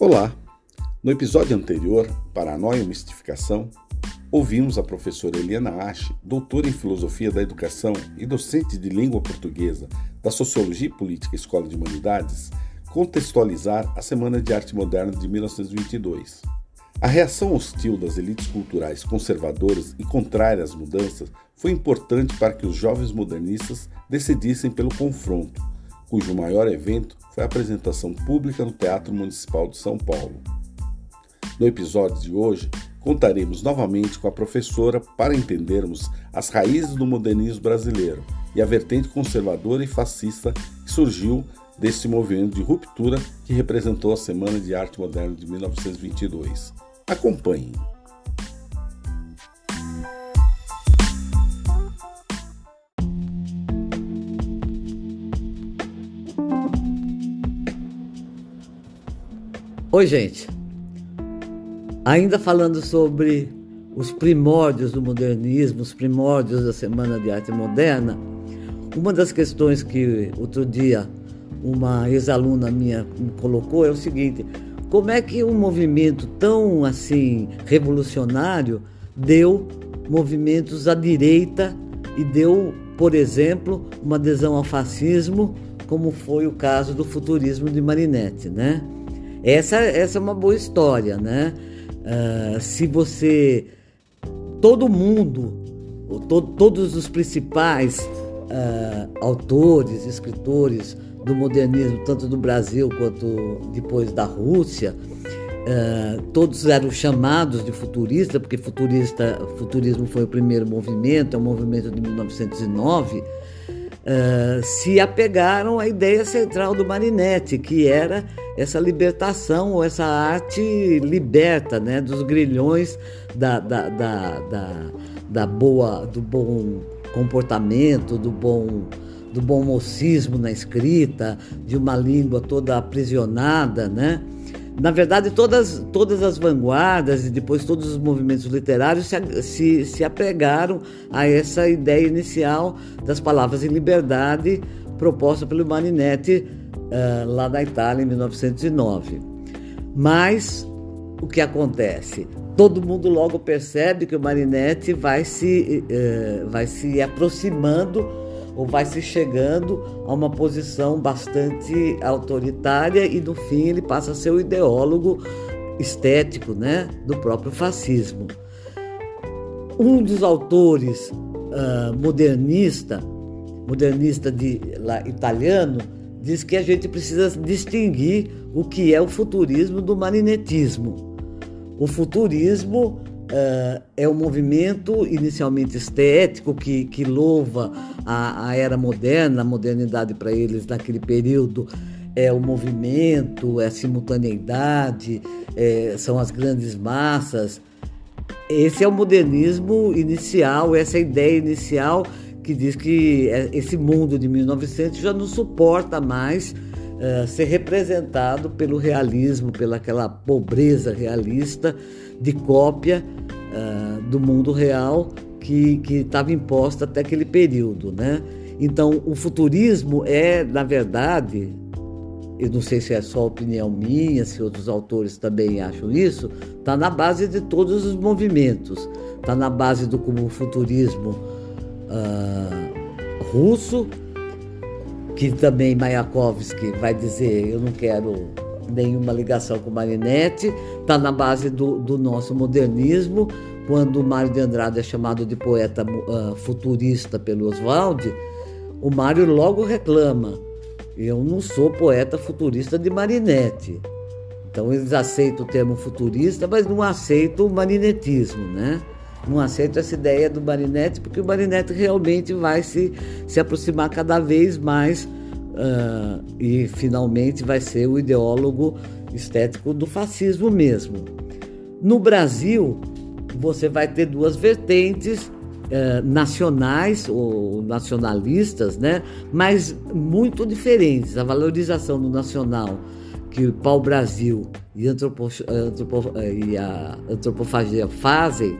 Olá! No episódio anterior, Paranoia e Mistificação, ouvimos a professora Eliana Ache, doutora em Filosofia da Educação e docente de Língua Portuguesa da Sociologia e Política Escola de Humanidades, contextualizar a Semana de Arte Moderna de 1922. A reação hostil das elites culturais conservadoras e contrárias às mudanças foi importante para que os jovens modernistas decidissem pelo confronto, cujo maior evento foi a apresentação pública no Teatro Municipal de São Paulo. No episódio de hoje, contaremos novamente com a professora para entendermos as raízes do modernismo brasileiro e a vertente conservadora e fascista que surgiu desse movimento de ruptura que representou a Semana de Arte Moderna de 1922. Acompanhem. Oi, gente. Ainda falando sobre os primórdios do modernismo, os primórdios da Semana de Arte Moderna, uma das questões que outro dia uma ex-aluna minha me colocou é o seguinte: como é que um movimento tão assim revolucionário deu movimentos à direita e deu, por exemplo, uma adesão ao fascismo, como foi o caso do futurismo de Marinetti, né? Essa, essa é uma boa história, né? Uh, se você. Todo mundo, to, todos os principais uh, autores, escritores do modernismo, tanto do Brasil quanto depois da Rússia, uh, todos eram chamados de futurista, porque futurista, futurismo foi o primeiro movimento, é um movimento de 1909 uh, se apegaram à ideia central do Marinetti, que era essa libertação ou essa arte liberta né, dos grilhões da, da, da, da, da boa, do bom comportamento, do bom do bom mocismo na escrita, de uma língua toda aprisionada, né? Na verdade, todas, todas as vanguardas e depois todos os movimentos literários se, se, se apegaram a essa ideia inicial das palavras em liberdade proposta pelo Marinetti uh, lá na Itália em 1909. Mas o que acontece? Todo mundo logo percebe que o Marinetti vai se, uh, vai se aproximando ou vai se chegando a uma posição bastante autoritária e no fim ele passa a ser o ideólogo estético né, do próprio fascismo. Um dos autores uh, modernista, modernista de, lá, italiano, diz que a gente precisa distinguir o que é o futurismo do marinetismo. O futurismo É um movimento inicialmente estético que, que louva a, a era moderna, a modernidade para eles naquele período é o movimento, é a simultaneidade, é, são as grandes massas. Esse é o modernismo inicial, essa é ideia inicial que diz que é, esse mundo de 1900 já não suporta mais uh, ser representado pelo realismo, pela aquela pobreza realista de cópia uh, do mundo real que estava imposta até aquele período, né? Então, o futurismo é, na verdade, eu não sei se é só opinião minha, se outros autores também acham isso, está na base de todos os movimentos. Está na base do como futurismo uh, russo, que também Mayakovsky vai dizer, eu não quero nenhuma ligação com Marinetti, está na base do, do, nosso modernismo. Quando o Mário de Andrade é chamado de poeta uh, futurista pelo Oswald, o Mário logo reclama: eu não sou poeta futurista de Marinetti. Então eles aceitam o termo futurista, mas não aceitam o marinetismo, né? Não aceitam essa ideia do Marinetti, porque o Marinetti realmente vai se, se aproximar cada vez mais uh, e finalmente vai ser o ideólogo estético do fascismo mesmo. No Brasil, você vai ter duas vertentes uh, nacionais ou nacionalistas, né? mas muito diferentes. A valorização do nacional que o pau-brasil e, antropo, antropo, e a antropofagia fazem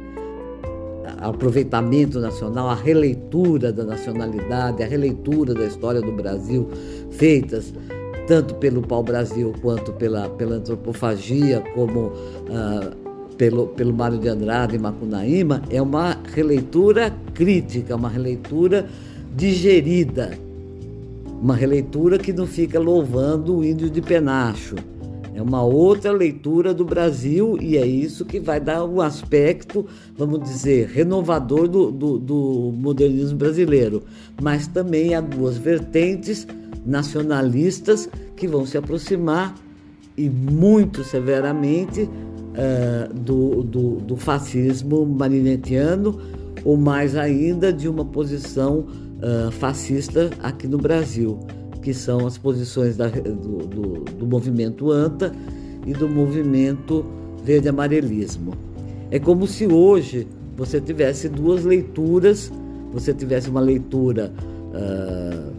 aproveitamento nacional, a releitura da nacionalidade, a releitura da história do Brasil, feitas tanto pelo pau-brasil quanto pela, pela antropofagia, como ah, pelo, pelo Mário de Andrade e Macunaíma, é uma releitura crítica, uma releitura digerida, uma releitura que não fica louvando o índio de penacho. É uma outra leitura do Brasil e é isso que vai dar um aspecto, vamos dizer, renovador do, do, do modernismo brasileiro. Mas também há duas vertentes nacionalistas que vão se aproximar e muito severamente uh, do, do, do, fascismo marinetiano, ou mais ainda de uma posição uh, fascista aqui no Brasil, que são as posições da, do, do, do movimento ANTA e do movimento verde-amarelismo. É como se hoje você tivesse duas leituras, você tivesse uma leitura uh,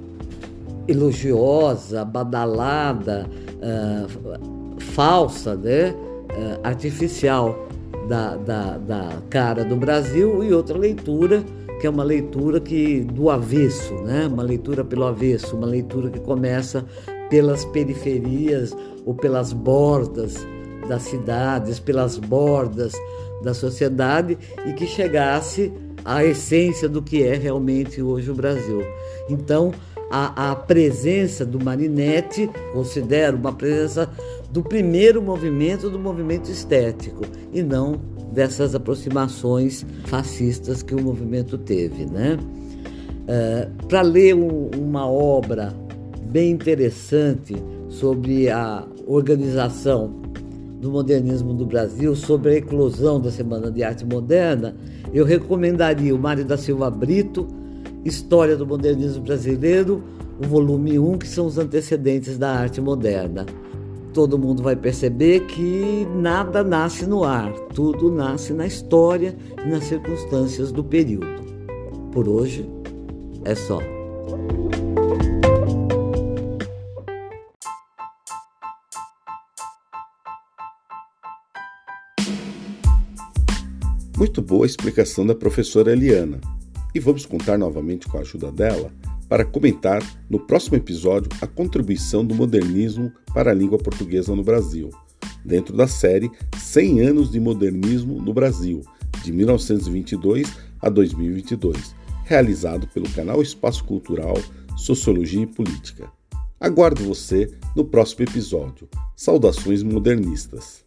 elogiosa, badalada, uh, falsa, né? uh, artificial da, da, da, cara do Brasil e outra leitura que é uma leitura que do avesso, né? Uma leitura pelo avesso, uma leitura que começa pelas periferias ou pelas bordas das cidades, pelas bordas da sociedade e que chegasse à essência do que é realmente hoje o Brasil. Então, a, a presença do Marinette, considero uma presença do primeiro movimento do movimento estético e não dessas aproximações fascistas que o movimento teve, né? É, Para ler um, uma obra bem interessante sobre a organização do modernismo do Brasil, sobre a eclosão da Semana de Arte Moderna, eu recomendaria o Mário da Silva Brito, História do Modernismo Brasileiro, o volume 1, que são os antecedentes da arte moderna. Todo mundo vai perceber que nada nasce no ar, tudo nasce na história e nas circunstâncias do período. Por hoje é só. Muito boa a explicação da professora Eliana e vamos contar novamente com a ajuda dela para comentar no próximo episódio a contribuição do modernismo para a língua portuguesa no Brasil, dentro da série 100 anos de modernismo no Brasil, de 1922 a 2022, realizado pelo canal Espaço Cultural Sociologia e Política. Aguardo você no próximo episódio. Saudações modernistas.